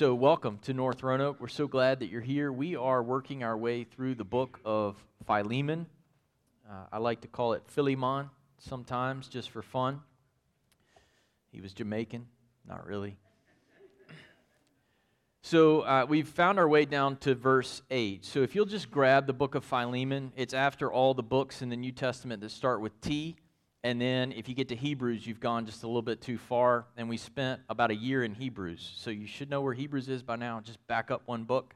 So, welcome to North Roanoke. We're so glad that you're here. We are working our way through the book of Philemon. Uh, I like to call it Philemon sometimes, just for fun. He was Jamaican, not really. So, uh, we've found our way down to verse 8. So, if you'll just grab the book of Philemon, it's after all the books in the New Testament that start with T. And then if you get to Hebrews, you've gone just a little bit too far. And we spent about a year in Hebrews. So you should know where Hebrews is by now. Just back up one book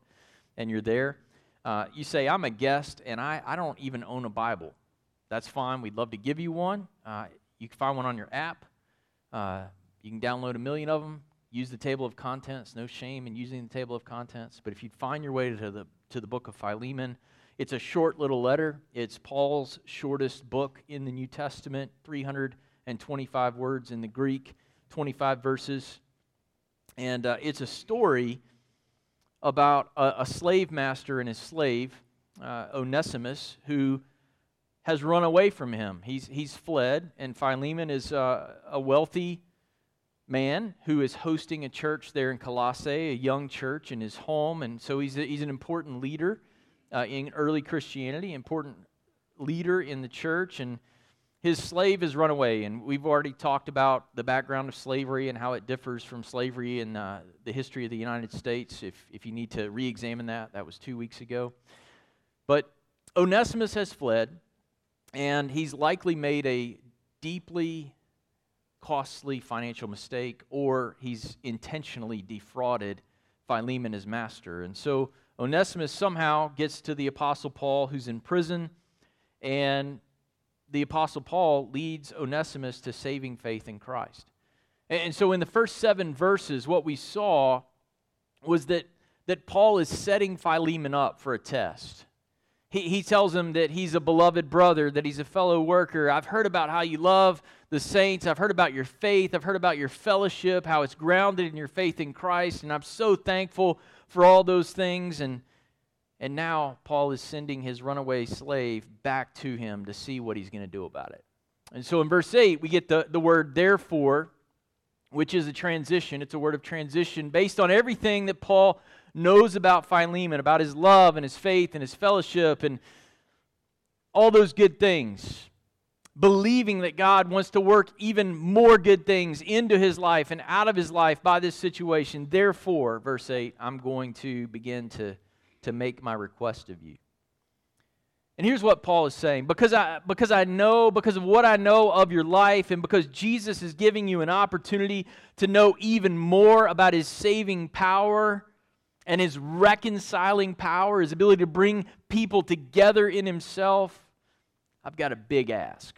and you're there. Uh, you say, I'm a guest and I, I don't even own a Bible. That's fine. We'd love to give you one. Uh, you can find one on your app. Uh, you can download a million of them. Use the table of contents. No shame in using the table of contents. But if you'd find your way to the, to the book of Philemon, it's a short little letter. It's Paul's shortest book in the New Testament, 325 words in the Greek, 25 verses. And uh, it's a story about a, a, slave master and his slave, uh, Onesimus, who has run away from him. He's, he's fled, and Philemon is uh, a wealthy man who is hosting a church there in Colossae, a young church in his home, and so he's, a, he's an important leader uh, in early Christianity, important leader in the church, and his slave has run away. And we've already talked about the background of slavery and how it differs from slavery in uh, the history of the United States. If, if you need to re examine that, that was two weeks ago. But Onesimus has fled, and he's likely made a deeply costly financial mistake, or he's intentionally defrauded Philemon, his master. And so Onesimus somehow gets to the Apostle Paul, who's in prison, and the Apostle Paul leads Onesimus to saving faith in Christ. And so, in the first seven verses, what we saw was that, that Paul is setting Philemon up for a test. He, he tells him that he's a beloved brother, that he's a fellow worker. I've heard about how you love the saints. I've heard about your faith. I've heard about your fellowship, how it's grounded in your faith in Christ. And I'm so thankful for all those things. And, and now Paul is sending his runaway slave back to him to see what he's going to do about it. And so in verse 8, we get the, the word therefore, which is a transition. It's a word of transition based on everything that Paul knows about Philemon, about his love and his faith and his fellowship and all those good things believing that God wants to work even more good things into his life and out of his life by this situation. Therefore, verse 8, I'm going to begin to, to make my request of you. And here's what Paul is saying because I, because I know, because of what I know of your life, and because Jesus is giving you an opportunity to know even more about his saving power and his reconciling power, his ability to bring people together in himself, I've got a big ask.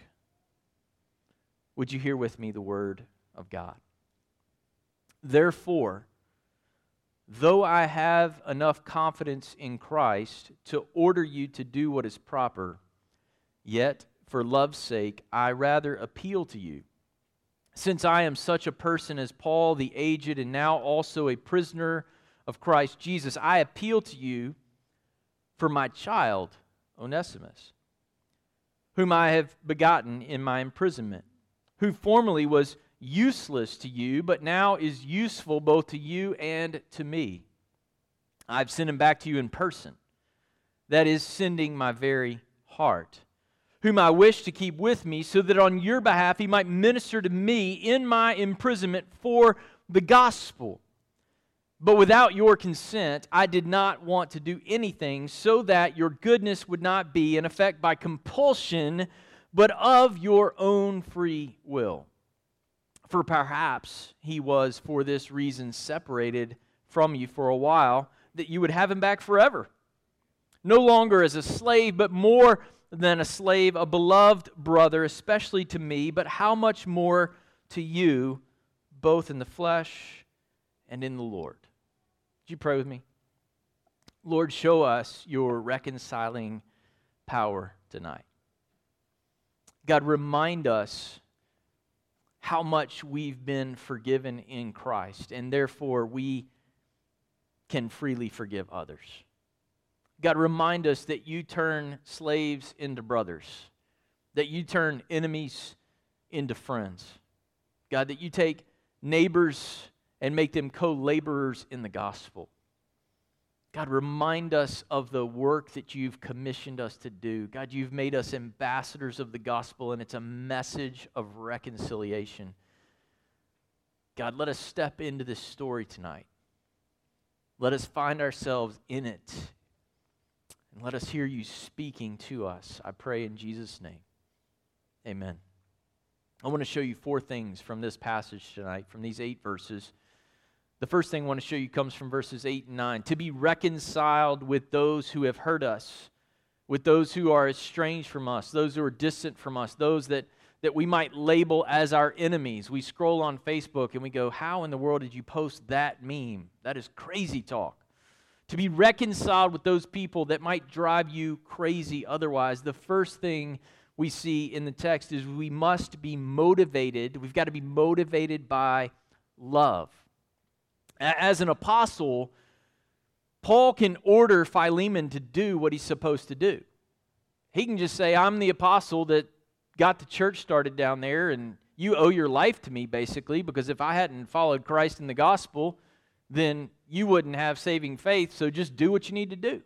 Would you hear with me the word of God? Therefore, though I have enough confidence in Christ to order you to do what is proper, yet for love's sake I rather appeal to you. Since I am such a person as Paul the aged and now also a prisoner of Christ Jesus, I appeal to you for my child, Onesimus, whom I have begotten in my imprisonment who formerly was useless to you, but now is useful both to you and to me. I've sent him back to you in person. That is, sending my very heart, whom I wish to keep with me, so that on your behalf he might minister to me in my imprisonment for the gospel. But without your consent, I did not want to do anything so that your goodness would not be, in effect, by compulsion but of your own free will. For perhaps he was for this reason separated from you for a while, that you would have him back forever. No longer as a slave, but more than a slave, a beloved brother, especially to me, but how much more to you, both in the flesh and in the Lord. Would you pray with me? Lord, show us your reconciling power tonight. God, remind us how much we've been forgiven in Christ, and therefore we can freely forgive others. God, remind us that you turn slaves into brothers, that you turn enemies into friends. God, that you take neighbors and make them co laborers in the gospel. God, remind us of the work that you've commissioned us to do. God, you've made us ambassadors of the gospel, and it's a message of reconciliation. God, let us step into this story tonight. Let us find ourselves in it. And let us hear you speaking to us. I pray in Jesus' name. Amen. I want to show you four things from this passage tonight, from these eight verses. The first thing I want to show you comes from verses 8 and 9. To be reconciled with those who have hurt us, with those who are estranged from us, those who are distant from us, those that, that we might label as our enemies. We scroll on Facebook and we go, How in the world did you post that meme? That is crazy talk. To be reconciled with those people that might drive you crazy otherwise, the first thing we see in the text is we must be motivated. We've got to be motivated by love. As an apostle, Paul can order Philemon to do what he's supposed to do. He can just say, I'm the apostle that got the church started down there, and you owe your life to me, basically, because if I hadn't followed Christ in the gospel, then you wouldn't have saving faith, so just do what you need to do.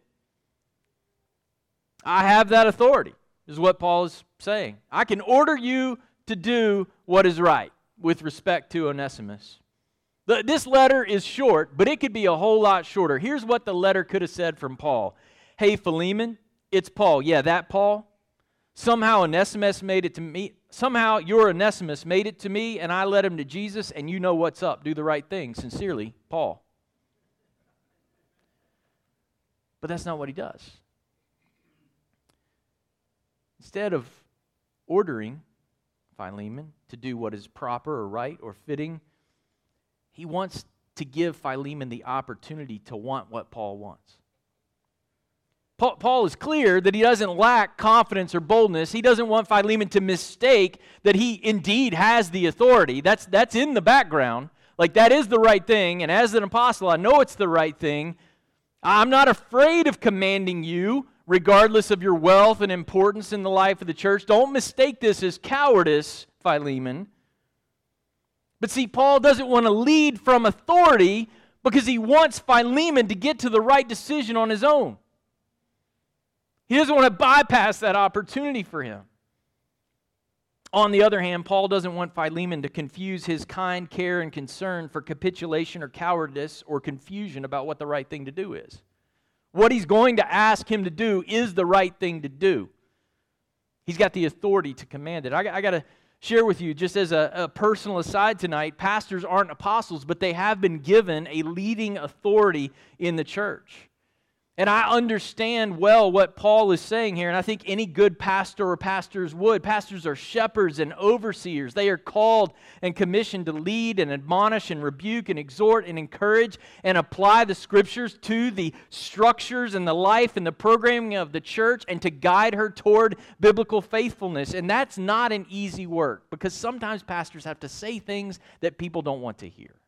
I have that authority, is what Paul is saying. I can order you to do what is right with respect to Onesimus. This letter is short, but it could be a whole lot shorter. Here's what the letter could have said from Paul Hey, Philemon, it's Paul. Yeah, that Paul. Somehow Onesimus made it to me. Somehow your Onesimus made it to me, and I led him to Jesus, and you know what's up. Do the right thing. Sincerely, Paul. But that's not what he does. Instead of ordering Philemon to do what is proper or right or fitting he wants to give Philemon the opportunity to want what Paul wants. Paul is clear that he doesn't lack confidence or boldness. He doesn't want Philemon to mistake that he indeed has the authority. That's, that's in the background. Like, that is the right thing. And as an apostle, I know it's the right thing. I'm not afraid of commanding you, regardless of your wealth and importance in the life of the church. Don't mistake this as cowardice, Philemon. But see, Paul doesn't want to lead from authority because he wants Philemon to get to the right decision on his own. He doesn't want to bypass that opportunity for him. On the other hand, Paul doesn't want Philemon to confuse his kind care and concern for capitulation or cowardice or confusion about what the right thing to do is. What he's going to ask him to do is the right thing to do. He's got the authority to command it. I, I got to share with you, just as a, a, personal aside tonight, pastors aren't apostles, but they have been given a leading authority in the church. And I understand well what Paul is saying here, and I think any good pastor or pastors would. Pastors are shepherds and overseers. They are called and commissioned to lead and admonish and rebuke and exhort and encourage and apply the scriptures to the structures and the life and the programming of the church and to guide her toward biblical faithfulness. And that's not an easy work because sometimes pastors have to say things that people don't want to hear.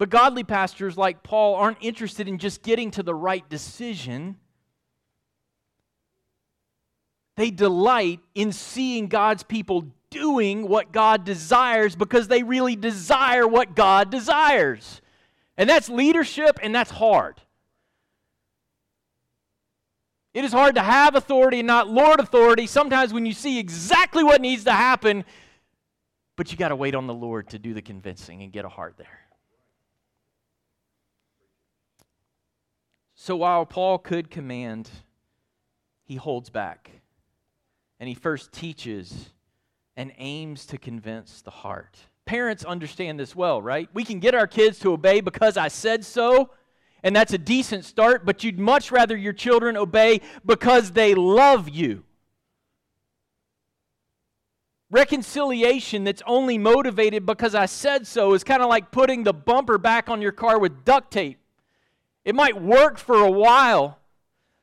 But godly pastors like Paul aren't interested in just getting to the right decision. They delight in seeing God's people doing what God desires because they really desire what God desires. And that's leadership, and that's hard. It is hard to have authority and not Lord authority. Sometimes when you see exactly what needs to happen, but you got to wait on the Lord to do the convincing and get a heart there. So while Paul could command, he holds back. And he first teaches and aims to convince the heart. Parents understand this well, right? We can get our kids to obey because I said so, and that's a decent start, but you'd much rather your children obey because they love you. Reconciliation that's only motivated because I said so is kind of like putting the bumper back on your car with duct tape. It might work for a while,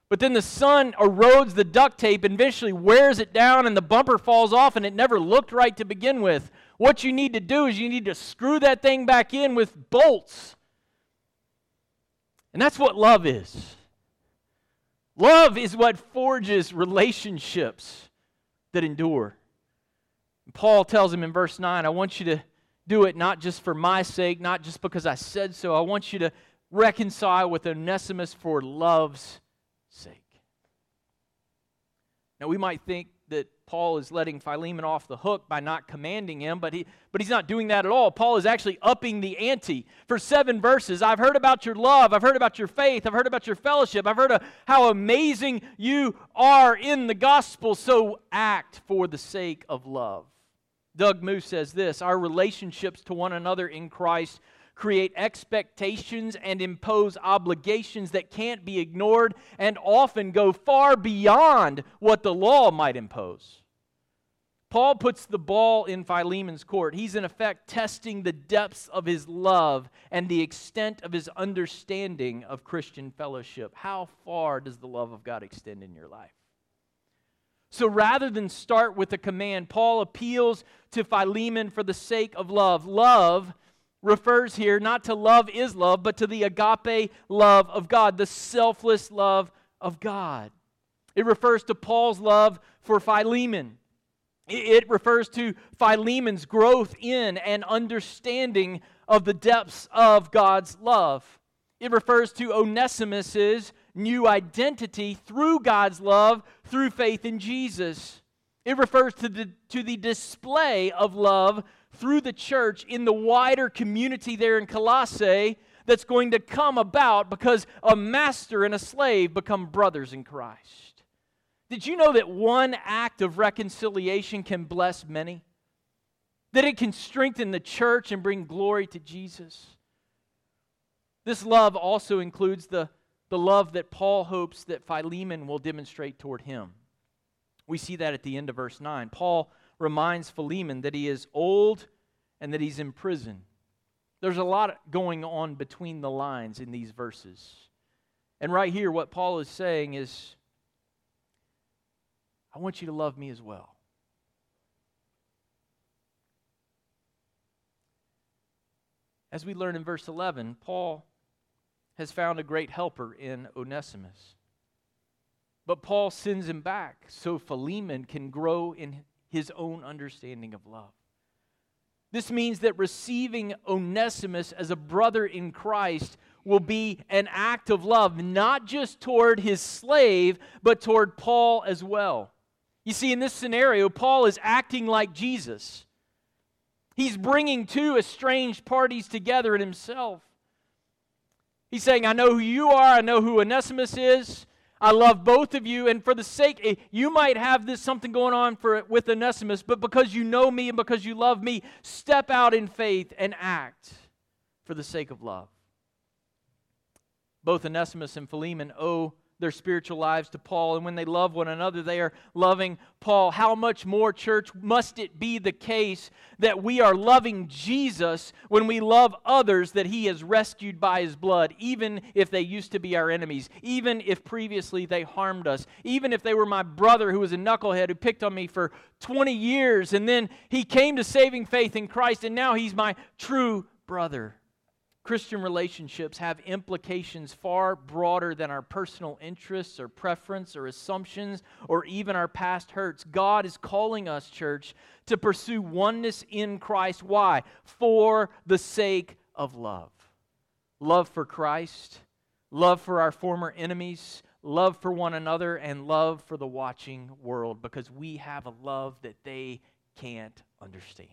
but then the sun erodes the duct tape and eventually wears it down and the bumper falls off and it never looked right to begin with. What you need to do is you need to screw that thing back in with bolts. And that's what love is. Love is what forges relationships that endure. Paul tells him in verse 9, I want you to do it not just for my sake, not just because I said so. I want you to reconcile with Onesimus for love's sake. Now, we might think that Paul is letting Philemon off the hook by not commanding him, but, he, but he's not doing that at all. Paul is actually upping the ante. For seven verses, I've heard about your love, I've heard about your faith, I've heard about your fellowship, I've heard of how amazing you are in the gospel, so act for the sake of love. Doug Moo says this Our relationships to one another in Christ create expectations and impose obligations that can't be ignored and often go far beyond what the law might impose. Paul puts the ball in Philemon's court. He's in effect testing the depths of his love and the extent of his understanding of Christian fellowship. How far does the love of God extend in your life? So rather than start with a command, Paul appeals to Philemon for the sake of love. Love refers here not to love is love, but to the agape love of God, the selfless love of God. It refers to Paul's love for Philemon. It refers to Philemon's growth in and understanding of the depths of God's love. It refers to Onesimus's new identity through God's love through faith in Jesus. It refers to the, to the display of love through the church in the wider community there in Colossae that's going to come about because a master and a slave become brothers in Christ. Did you know that one act of reconciliation can bless many? That it can strengthen the church and bring glory to Jesus? This love also includes the, the love that Paul hopes that Philemon will demonstrate toward him. We see that at the end of verse 9. Paul reminds Philemon that he is old and that he's in prison. There's a lot going on between the lines in these verses. And right here, what Paul is saying is, I want you to love me as well. As we learn in verse 11, Paul has found a great helper in Onesimus. But Paul sends him back so Philemon can grow in his own understanding of love. This means that receiving Onesimus as a brother in Christ will be an act of love, not just toward his slave, but toward Paul as well. You see, in this scenario, Paul is acting like Jesus. He's bringing two estranged parties together in himself. He's saying, I know who you are, I know who Onesimus is, I love both of you, and for the sake, eh, you might have this something going on for with Onesimus, but because you know me and because you love me, step out in faith and act for the sake of love. Both Onesimus and Philemon owe their spiritual lives to Paul. And when they love one another, they are loving Paul. How much more, church, must it be the case that we are loving Jesus when we love others that he has rescued by his blood, even if they used to be our enemies, even if previously they harmed us, even if they were my brother who was a knucklehead who picked on me for 20 years and then he came to saving faith in Christ and now he's my true brother. Christian relationships have implications far broader than our personal interests or preference or assumptions or even our past hurts. God is calling us, church, to pursue oneness in Christ. Why? For the sake of love. Love for Christ, love for our former enemies, love for one another, and love for the watching world because we have a love that they can't understand.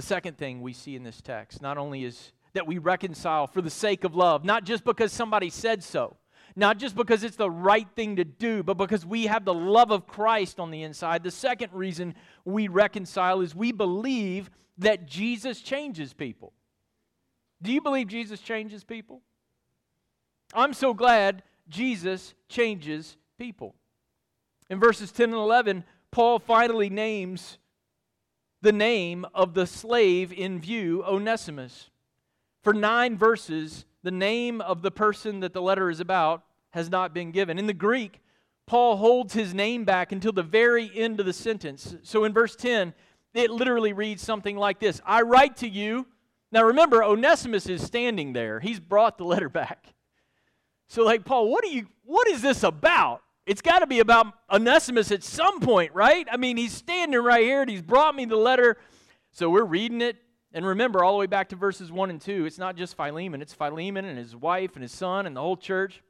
The second thing we see in this text not only is that we reconcile for the sake of love, not just because somebody said so, not just because it's the right thing to do, but because we have the love of Christ on the inside. The second reason we reconcile is we believe that Jesus changes people. Do you believe Jesus changes people? I'm so glad Jesus changes people. In verses 10 and 11, Paul finally names the name of the slave in view, Onesimus. For nine verses, the name of the person that the letter is about has not been given. In the Greek, Paul holds his name back until the very end of the sentence. So in verse 10, it literally reads something like this I write to you. Now remember, Onesimus is standing there. He's brought the letter back. So, like, Paul, what are you what is this about? It's got to be about Onesimus at some point, right? I mean, he's standing right here and he's brought me the letter. So we're reading it. And remember, all the way back to verses 1 and 2, it's not just Philemon, it's Philemon and his wife and his son and the whole church.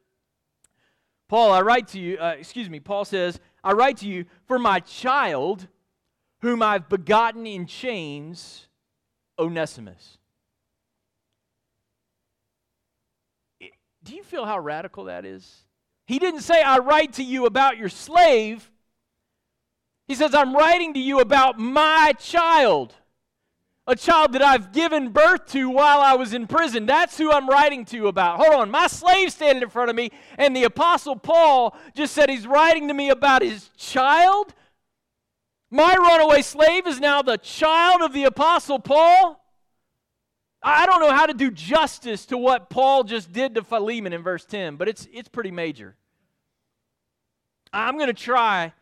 Paul, I write to you, uh, excuse me, Paul says, I write to you for my child, whom I've begotten in chains, Onesimus. Do you feel how radical that is? He didn't say, I write to you about your slave. He says, I'm writing to you about my child, a child that I've given birth to while I was in prison. That's who I'm writing to about. Hold on, my slave standing in front of me, and the Apostle Paul just said he's writing to me about his child. My runaway slave is now the child of the Apostle Paul. I don't know how to do justice to what Paul just did to Philemon in verse 10, but it's, it's pretty major. I'm going to try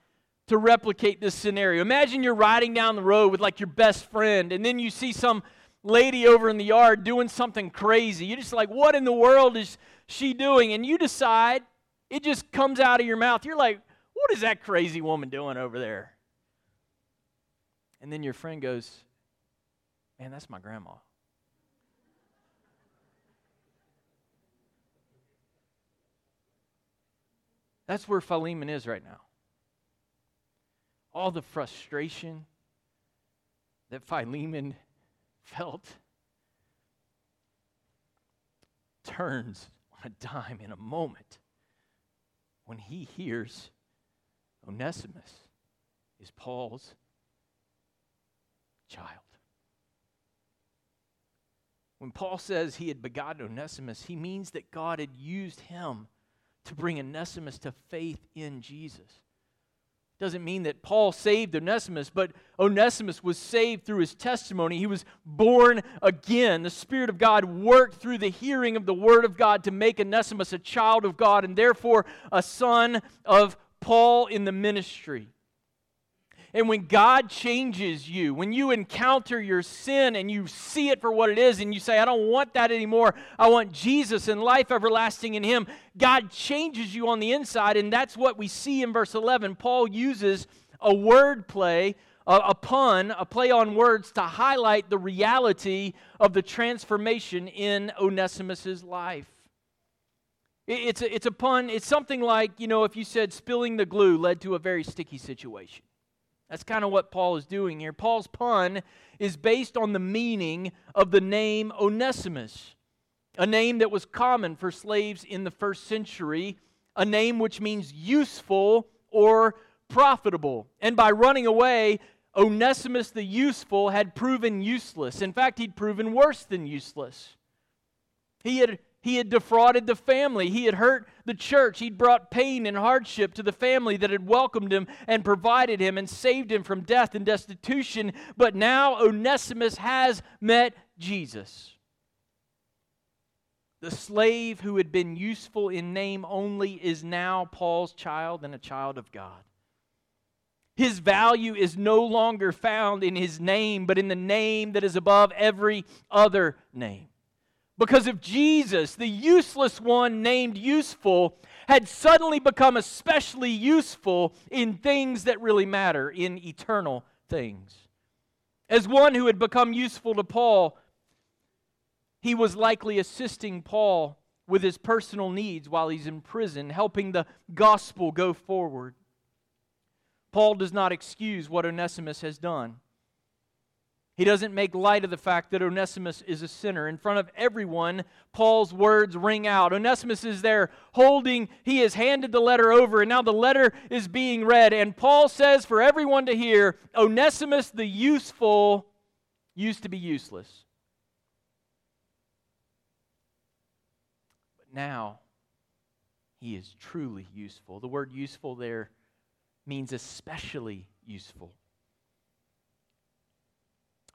to replicate this scenario. Imagine you're riding down the road with like your best friend, and then you see some lady over in the yard doing something crazy. You're just like, what in the world is she doing? And you decide, it just comes out of your mouth. You're like, what is that crazy woman doing over there? And then your friend goes, man, that's my grandma. That's where Philemon is right now. All the frustration that Philemon felt turns on a dime in a moment when he hears Onesimus is Paul's child. When Paul says he had begotten Onesimus, he means that God had used him to bring Onesimus to faith in Jesus. Doesn't mean that Paul saved Onesimus, but Onesimus was saved through his testimony. He was born again. The Spirit of God worked through the hearing of the Word of God to make Onesimus a child of God and therefore a son of Paul in the ministry. And when God changes you, when you encounter your sin and you see it for what it is, and you say, I don't want that anymore, I want Jesus and life everlasting in Him, God changes you on the inside. And that's what we see in verse 11. Paul uses a word play, a, pun, a play on words to highlight the reality of the transformation in Onesimus's life. It's a, it's a pun. It's something like, you know, if you said spilling the glue led to a very sticky situation. That's kind of what Paul is doing here. Paul's pun is based on the meaning of the name Onesimus, a name that was common for slaves in the first century, a name which means useful or profitable. And by running away, Onesimus the useful had proven useless. In fact, he'd proven worse than useless. He had he had defrauded the family. He had hurt the church. He'd brought pain and hardship to the family that had welcomed him and provided him and saved him from death and destitution. But now Onesimus has met Jesus. The slave who had been useful in name only is now Paul's child and a child of God. His value is no longer found in his name, but in the name that is above every other name. Because if Jesus, the useless one named useful, had suddenly become especially useful in things that really matter, in eternal things. As one who had become useful to Paul, he was likely assisting Paul with his personal needs while he's in prison, helping the gospel go forward. Paul does not excuse what Onesimus has done. He doesn't make light of the fact that Onesimus is a sinner. In front of everyone, Paul's words ring out. Onesimus is there holding, he has handed the letter over, and now the letter is being read. And Paul says for everyone to hear Onesimus the useful used to be useless. But now he is truly useful. The word useful there means especially useful.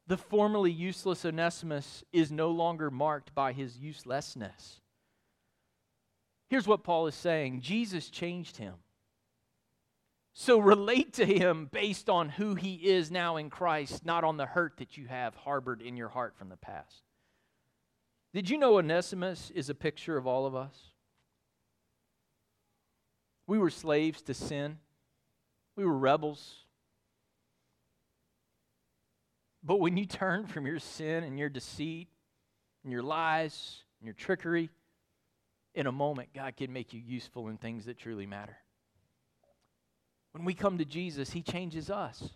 The formerly useless Onesimus is no longer marked by his uselessness. Here's what Paul is saying Jesus changed him. So relate to him based on who he is now in Christ, not on the hurt that you have harbored in your heart from the past. Did you know Onesimus is a picture of all of us? We were slaves to sin, we were rebels. But when you turn from your sin and your deceit and your lies and your trickery, in a moment, God can make you useful in things that truly matter. When we come to Jesus, He changes us.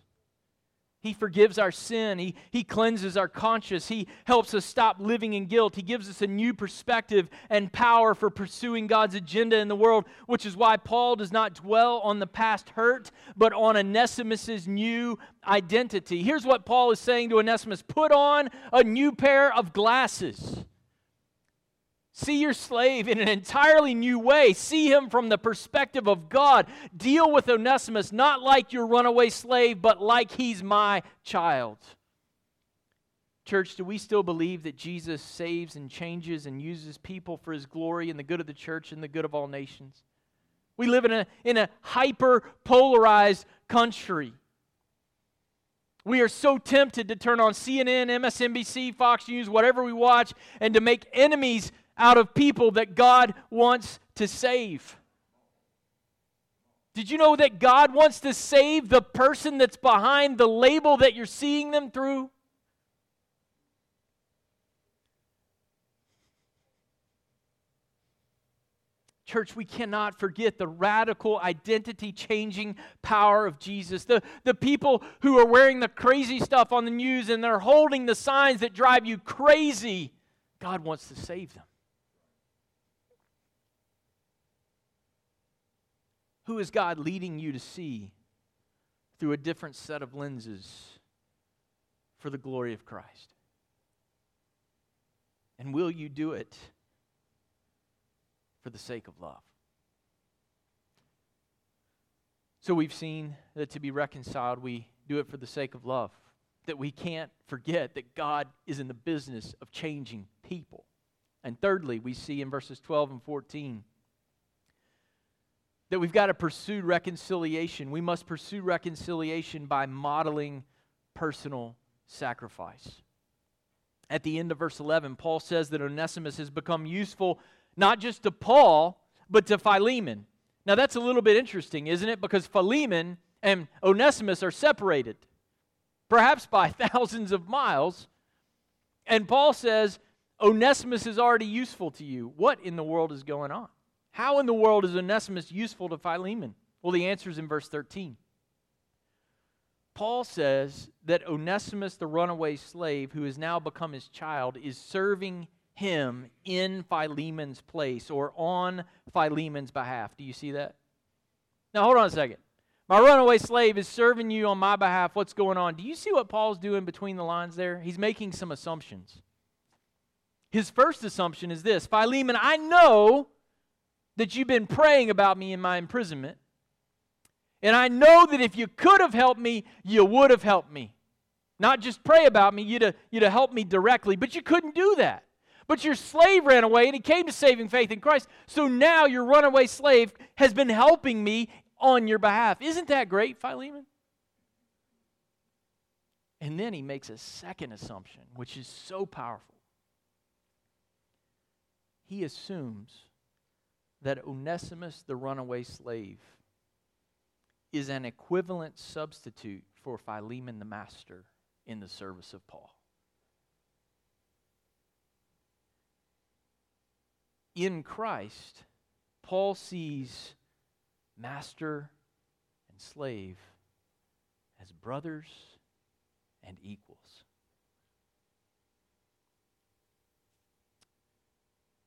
He forgives our sin. He, he cleanses our conscience. He helps us stop living in guilt. He gives us a new perspective and power for pursuing God's agenda in the world, which is why Paul does not dwell on the past hurt, but on Onesimus' new identity. Here's what Paul is saying to Onesimus Put on a new pair of glasses. See your slave in an entirely new way. See him from the perspective of God. Deal with Onesimus not like your runaway slave, but like he's my child. Church, do we still believe that Jesus saves and changes and uses people for his glory and the good of the church and the good of all nations? We live in a, in a hyper polarized country. We are so tempted to turn on CNN, MSNBC, Fox News, whatever we watch, and to make enemies out of people that God wants to save. Did you know that God wants to save the person that's behind the label that you're seeing them through? Church, we cannot forget the radical identity changing power of Jesus. The, the people who are wearing the crazy stuff on the news and they're holding the signs that drive you crazy, God wants to save them. Who is God leading you to see through a different set of lenses for the glory of Christ? And will you do it for the sake of love? So we've seen that to be reconciled, we do it for the sake of love. That we can't forget that God is in the business of changing people. And thirdly, we see in verses 12 and 14 that we've got to pursue reconciliation. We must pursue reconciliation by modeling personal sacrifice. At the end of verse 11, Paul says that Onesimus has become useful not just to Paul, but to Philemon. Now, that's a little bit interesting, isn't it? Because Philemon and Onesimus are separated, perhaps by thousands of miles. And Paul says, Onesimus is already useful to you. What in the world is going on? How in the world is Onesimus useful to Philemon? Well, the answer is in verse 13. Paul says that Onesimus, the runaway slave who has now become his child, is serving him in Philemon's place or on Philemon's behalf. Do you see that? Now, hold on a second. My runaway slave is serving you on my behalf. What's going on? Do you see what Paul's doing between the lines there? He's making some assumptions. His first assumption is this Philemon, I know that you've been praying about me in my imprisonment. And I know that if you could have helped me, you would have helped me. Not just pray about me, you'd have, you'd have helped me directly, but you couldn't do that. But your slave ran away and he came to saving faith in Christ. So now your runaway slave has been helping me on your behalf. Isn't that great, Philemon? And then he makes a second assumption, which is so powerful. He assumes that Onesimus, the runaway slave, is an equivalent substitute for Philemon the master in the service of Paul. In Christ, Paul sees master and slave as brothers and equals.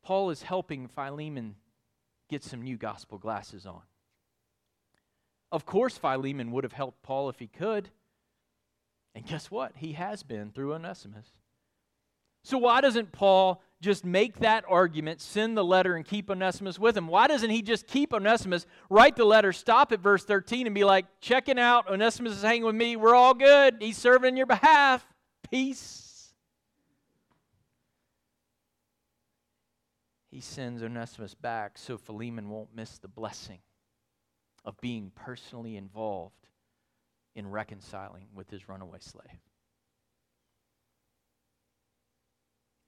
Paul is helping Philemon get some new gospel glasses on. Of course, Philemon would have helped Paul if he could. And guess what? He has been through Onesimus. So, why doesn't Paul just make that argument, send the letter, and keep Onesimus with him? Why doesn't he just keep Onesimus, write the letter, stop at verse 13, and be like, checking out, Onesimus is hanging with me, we're all good, he's serving in your behalf, peace? He sends Onesimus back so Philemon won't miss the blessing of being personally involved in reconciling with his runaway slave.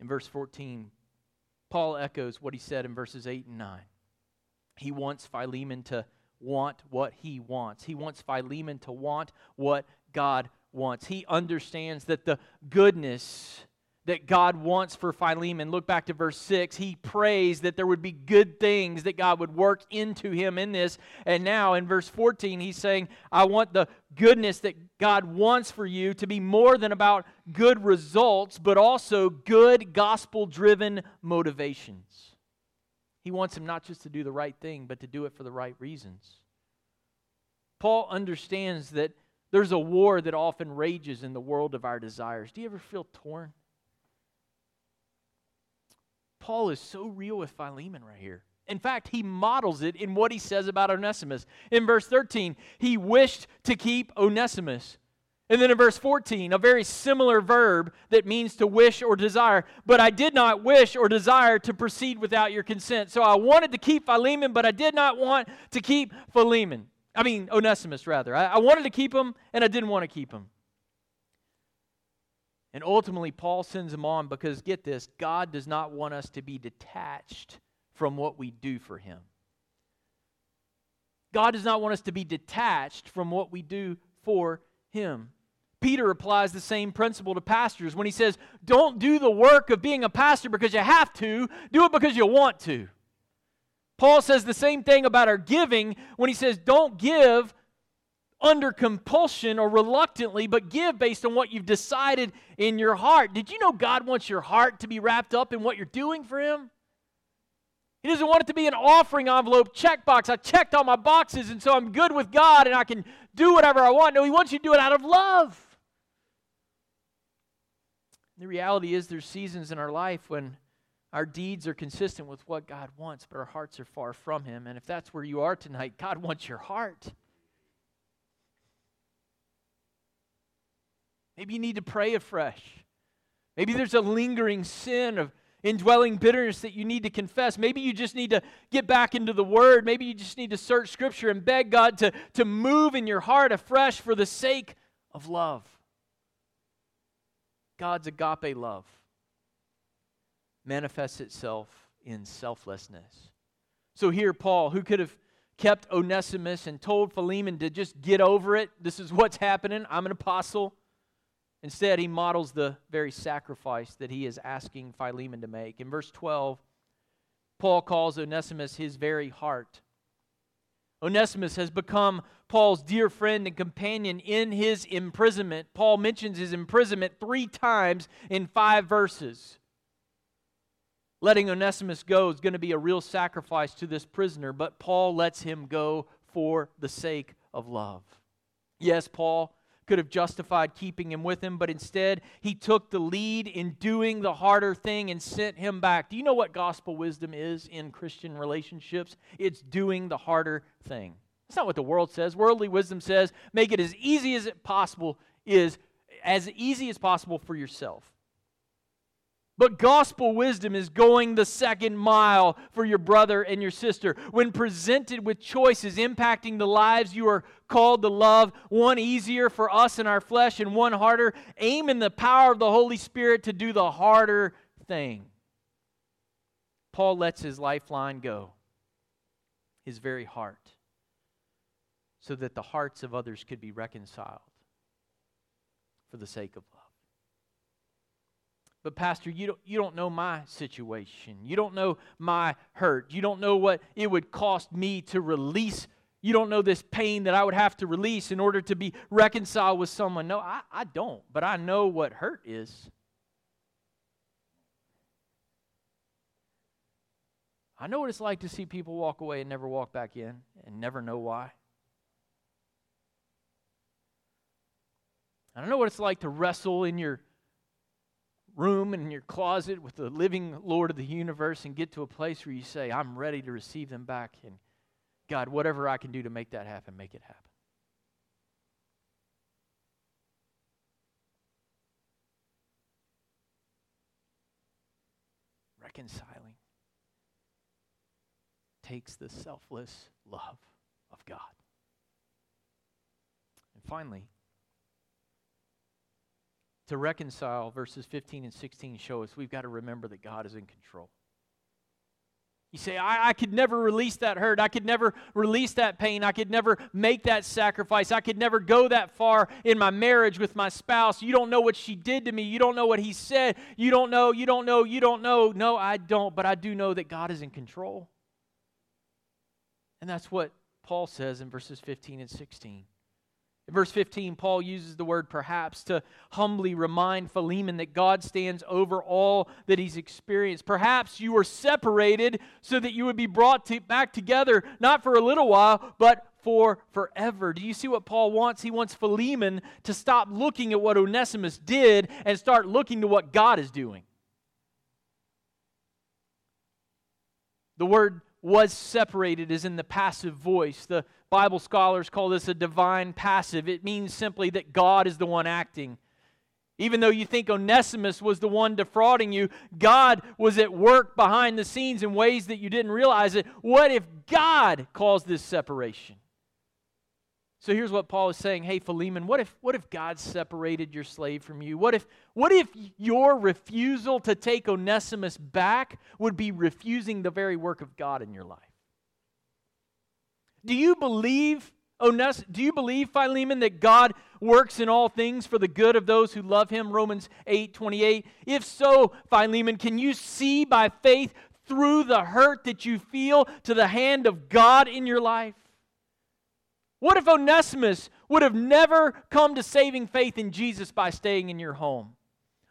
In verse 14, Paul echoes what he said in verses 8 and 9. He wants Philemon to want what he wants. He wants Philemon to want what God wants. He understands that the goodness that God wants for Philemon. Look back to verse 6. He prays that there would be good things that God would work into him in this. And now in verse 14, he's saying, I want the goodness that God wants for you to be more than about good results, but also good gospel driven motivations. He wants him not just to do the right thing, but to do it for the right reasons. Paul understands that there's a war that often rages in the world of our desires. Do you ever feel torn? Paul is so real with Philemon right here. In fact, he models it in what he says about Onesimus. In verse 13, he wished to keep Onesimus. And then in verse 14, a very similar verb that means to wish or desire. But I did not wish or desire to proceed without your consent. So I wanted to keep Philemon, but I did not want to keep Philemon. I mean, Onesimus, rather. I, I wanted to keep him, and I didn't want to keep him. And ultimately, Paul sends him on because, get this, God does not want us to be detached from what we do for him. God does not want us to be detached from what we do for him. Peter applies the same principle to pastors when he says, Don't do the work of being a pastor because you have to, do it because you want to. Paul says the same thing about our giving when he says, Don't give under compulsion or reluctantly, but give based on what you've decided in your heart. Did you know God wants your heart to be wrapped up in what you're doing for Him? He doesn't want it to be an offering envelope checkbox. I checked all my boxes, and so I'm good with God and I can do whatever I want. No, He wants you to do it out of love. The reality is, there's seasons in our life when our deeds are consistent with what God wants, but our hearts are far from Him. And if that's where you are tonight, God wants your heart. Maybe you need to pray afresh. Maybe there's a lingering sin of indwelling bitterness that you need to confess. Maybe you just need to get back into the Word. Maybe you just need to search Scripture and beg God to, to move in your heart afresh for the sake of love. God's agape love manifests itself in selflessness. So here, Paul, who could have kept Onesimus and told Philemon to just get over it, this is what's happening, I'm an apostle. Instead, he models the very sacrifice that he is asking Philemon to make. In verse 12, Paul calls Onesimus his very heart. Onesimus has become Paul's dear friend and companion in his imprisonment. Paul mentions his imprisonment three times in five verses. Letting Onesimus go is going to be a real sacrifice to this prisoner, but Paul lets him go for the sake of love. Yes, Paul could have justified keeping him with him, but instead he took the lead in doing the harder thing and sent him back. Do you know what gospel wisdom is in Christian relationships? It's doing the harder thing. That's not what the world says. Worldly wisdom says make it as easy as it possible is as easy as possible for yourself. But gospel wisdom is going the second mile for your brother and your sister. When presented with choices impacting the lives you are called to love, one easier for us in our flesh and one harder, aim in the power of the Holy Spirit to do the harder thing. Paul lets his lifeline go, his very heart, so that the hearts of others could be reconciled for the sake of love. But, Pastor, you don't, you don't know my situation. You don't know my hurt. You don't know what it would cost me to release. You don't know this pain that I would have to release in order to be reconciled with someone. No, I, I don't. But I know what hurt is. I know what it's like to see people walk away and never walk back in and never know why. I don't know what it's like to wrestle in your room in your closet with the living Lord of the universe and get to a place where you say, I'm ready to receive them back. And God, whatever I can do to make that happen, make it happen. Reconciling takes the selfless love of God. And finally, to reconcile, verses 15 and 16 show us we've got to remember that God is in control. You say, I, I, could never release that hurt. I could never release that pain. I could never make that sacrifice. I could never go that far in my marriage with my spouse. You don't know what she did to me. You don't know what he said. You don't know, you don't know, you don't know. No, I don't, but I do know that God is in control. And that's what Paul says in verses 15 and 16. In verse 15, Paul uses the word perhaps to humbly remind Philemon that God stands over all that he's experienced. Perhaps you were separated so that you would be brought to, back together, not for a little while, but for forever. Do you see what Paul wants? He wants Philemon to stop looking at what Onesimus did and start looking to what God is doing. The word was separated is in the passive voice. The Bible scholars call this a divine passive. It means simply that God is the one acting. Even though you think Onesimus was the one defrauding you, God was at work behind the scenes in ways that you didn't realize it. What if God caused this separation? So here's what Paul is saying Hey, Philemon, what if, what if God separated your slave from you? What if, what if your refusal to take Onesimus back would be refusing the very work of God in your life? Do you believe, Ones- do you believe, Philemon, that God works in all things for the good of those who love him? Romans 8 28. If so, Philemon, can you see by faith through the hurt that you feel to the hand of God in your life? What if Onesimus would have never come to saving faith in Jesus by staying in your home?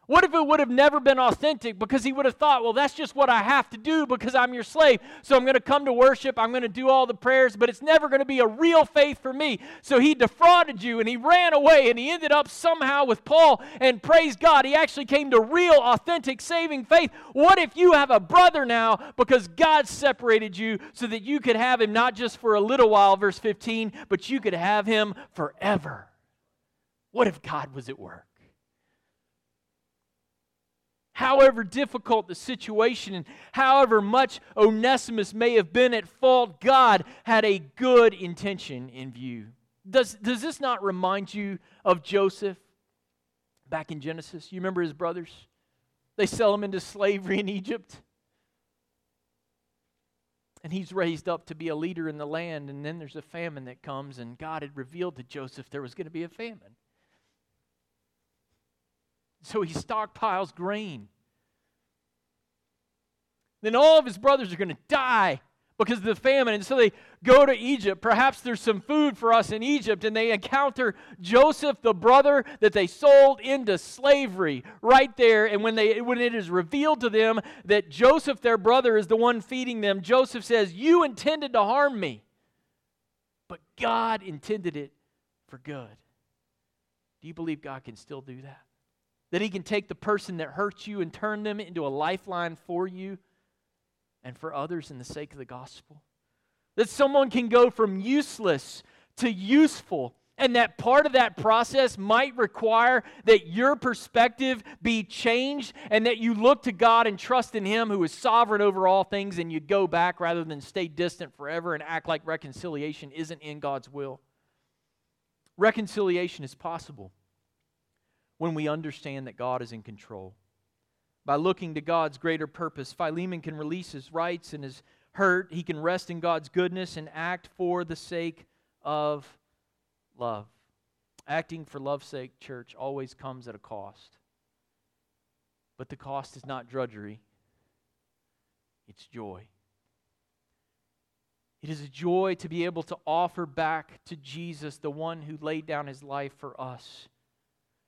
What if it would have never been authentic because he would have thought, well, that's just what I have to do because I'm your slave. So I'm going to come to worship, I'm going to do all the prayers, but it's never going to be a real faith for me. So he defrauded you and he ran away and he ended up somehow with Paul. And praise God, he actually came to real, authentic, saving faith. What if you have a brother now because God separated you so that you could have him not just for a little while, verse 15, but you could have him forever? What if God was at work? However difficult the situation and however much Onesimus may have been at fault, God had a good intention in view. Does, does this not remind you of Joseph back in Genesis? You remember his brothers? They sell him into slavery in Egypt. And he's raised up to be a leader in the land, and then there's a famine that comes, and God had revealed to Joseph there was going to be a famine. So he stockpiles grain. Then all of his brothers are going to die because of the famine. And so they go to Egypt. Perhaps there's some food for us in Egypt. And they encounter Joseph, the brother that they sold into slavery, right there. And when, they, when it is revealed to them that Joseph, their brother, is the one feeding them, Joseph says, You intended to harm me, but God intended it for good. Do you believe God can still do that? That He can take the person that hurts you and turn them into a lifeline for you and for others in the sake of the gospel. That someone can go from useless to useful, and that part of that process might require that your perspective be changed and that you look to God and trust in Him who is sovereign over all things and you go back rather than stay distant forever and act like reconciliation isn't in God's will. Reconciliation is possible when we understand that God is in control. By looking to God's greater purpose, Philemon can release his rights and his hurt. He can rest in God's goodness and act for the sake of love. Acting for love's sake, church, always comes at a cost. But the cost is not drudgery, it's joy. It is a joy to be able to offer back to Jesus, the one who laid down his life for us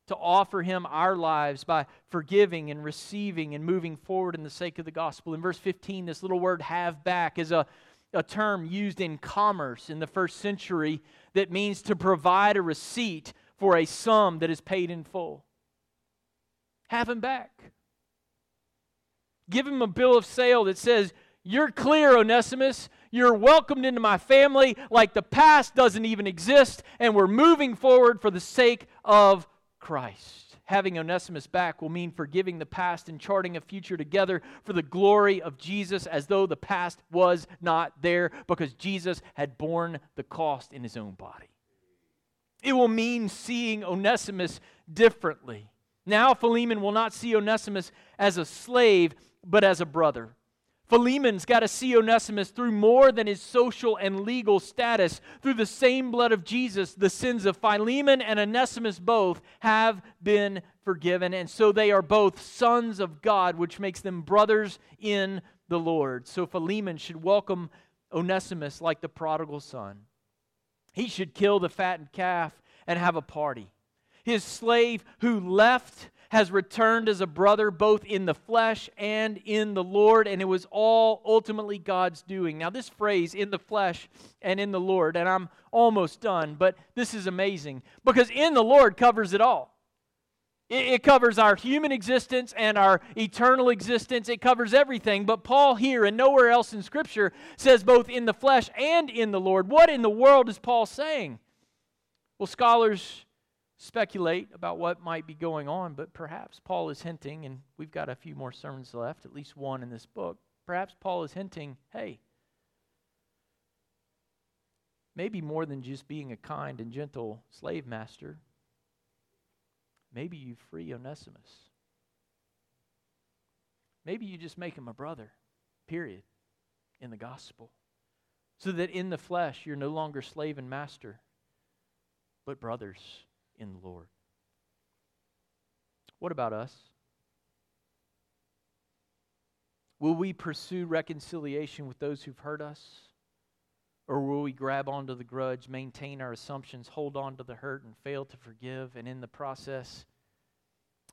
to offer him our lives by forgiving and receiving and moving forward in the sake of the gospel. In verse 15, this little word have back is a, a term used in commerce in the first century that means to provide a receipt for a sum that is paid in full. Have him back. Give him a bill of sale that says, You're clear, Onesimus. You're welcomed into my family like the past doesn't even exist, and we're moving forward for the sake of Christ. Having Onesimus back will mean forgiving the past and charting a future together for the glory of Jesus as though the past was not there because Jesus had borne the cost in his own body. It will mean seeing Onesimus differently. Now, Philemon will not see Onesimus as a slave, but as a brother. Philemon's got to see Onesimus through more than his social and legal status. Through the same blood of Jesus, the sins of Philemon and Onesimus both have been forgiven. And so they are both sons of God, which makes them brothers in the Lord. So Philemon should welcome Onesimus like the prodigal son. He should kill the fattened calf and have a party. His slave who left has returned as a brother, both in the flesh and in the Lord, and it was all ultimately God's doing. Now, this phrase, in the flesh and in the Lord, and I'm almost done, but this is amazing because in the Lord covers it all. It, covers our human existence and our eternal existence. It covers everything. But Paul here and nowhere else in Scripture says both in the flesh and in the Lord. What in the world is Paul saying? Well, scholars speculate about what might be going on, but perhaps Paul is hinting, and we've got a few more sermons left, at least one in this book. Perhaps Paul is hinting, hey, maybe more than just being a kind and gentle slave master, maybe you free Onesimus. Maybe you just make him a brother, period, in the gospel. So that in the flesh you're no longer slave and master, but brothers in the Lord. What about us? Will we pursue reconciliation with those who've hurt us? Or will we grab onto the grudge, maintain our assumptions, hold on to the hurt, and fail to forgive, and in the process,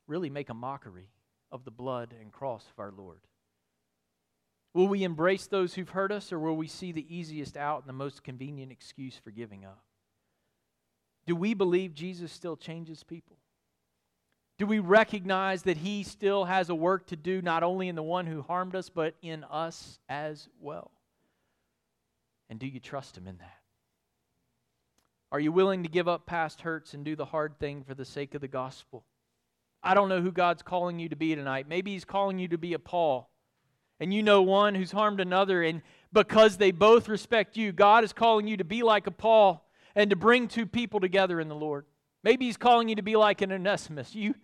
really make a mockery of the blood and cross of our Lord? Will we embrace those who've hurt us, or will we see the easiest out and the most convenient excuse for giving up? Do we believe Jesus still changes people? Do we recognize that He still has a work to do, not only in the one who harmed us, but in us as well? And do you trust Him in that? Are you willing to give up past hurts and do the hard thing for the sake of the gospel? I don't know who God's calling you to be tonight. Maybe He's calling you to be a Paul. And you know one who's harmed another, and because they both respect you, God is calling you to be like a Paul and to bring two people together in the Lord. Maybe He's calling you to be like an Onesimus. You,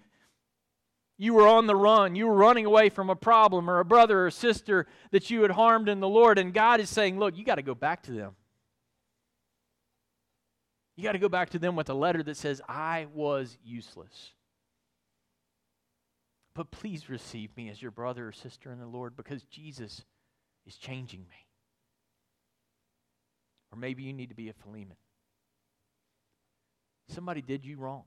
you were on the run. You were running away from a problem or a brother or sister that you had harmed in the Lord, and God is saying, Look, you got to go back to them. You got to go back to them with a letter that says, I was useless. But please receive me as your brother or sister in the Lord because Jesus is changing me. Or maybe you need to be a Philemon. Somebody did you wrong.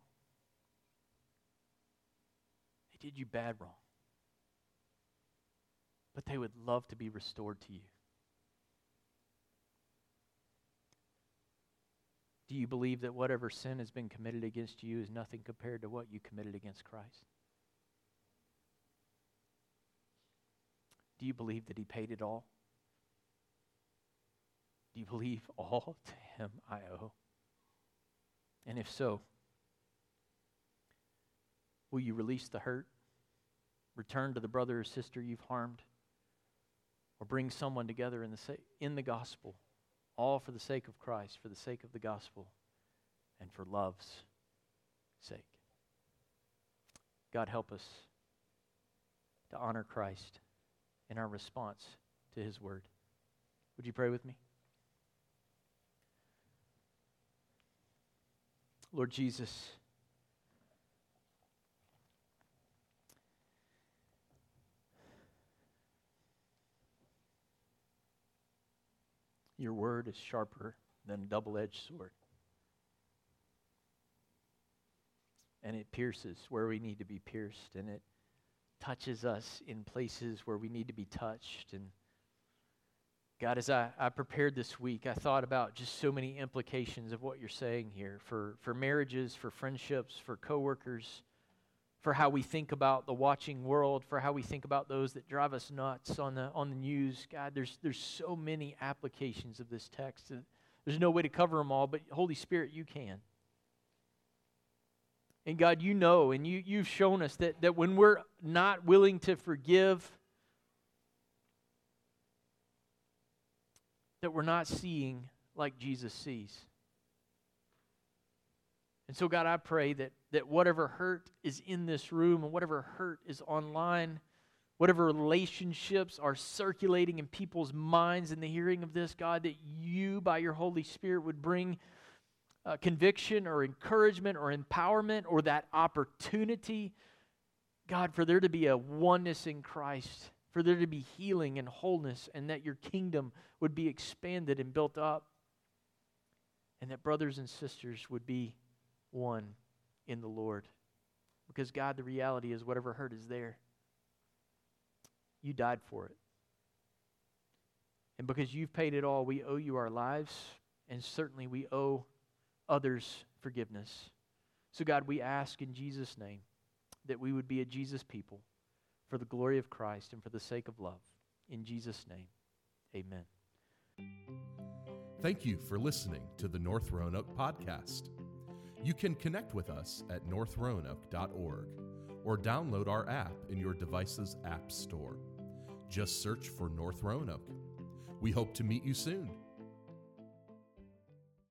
They did you bad wrong. But they would love to be restored to you. Do you believe that whatever sin has been committed against you is nothing compared to what you committed against Christ? Do you believe that He paid it all? Do you believe all to Him I owe? And if so, will you release the hurt, return to the brother or sister you've harmed, or bring someone together in the, sa- in the gospel, all for the sake of Christ, for the sake of the gospel, and for love's sake? God, help us to honor Christ in our response to his word. Would you pray with me? Lord Jesus, your word is sharper than a double edged sword. And it pierces where we need to be pierced, and it touches us in places where we need to be touched. And God, as I, I prepared this week, I thought about just so many implications of what you're saying here for, for marriages, for friendships, for coworkers, for how we think about the watching world, for how we think about those that drive us nuts on the, on the news. God, there's, there's so many applications of this text. There's no way to cover them all, but Holy Spirit, you can. And God, you know, and you, you've shown us that, that when we're not willing to forgive, that we're not seeing like Jesus sees. And so, God, I pray that, that whatever hurt is in this room and whatever hurt is online, whatever relationships are circulating in people's minds in the hearing of this, God, that you, by your Holy Spirit, would bring uh, conviction or encouragement or empowerment or that opportunity, God, for there to be a oneness in Christ, for there to be healing and wholeness, and that your kingdom would be expanded and built up, and that brothers and sisters would be one in the Lord. Because, God, the reality is whatever hurt is there, you died for it. And because you've paid it all, we owe you our lives, and certainly we owe others forgiveness. So, God, we ask in Jesus' name that we would be a Jesus people for the glory of Christ and for the sake of love. In Jesus' name, amen. Thank you for listening to the North Roanoke podcast. You can connect with us at northroanoke.org or download our app in your device's app store. Just search for North Roanoke. We hope to meet you soon.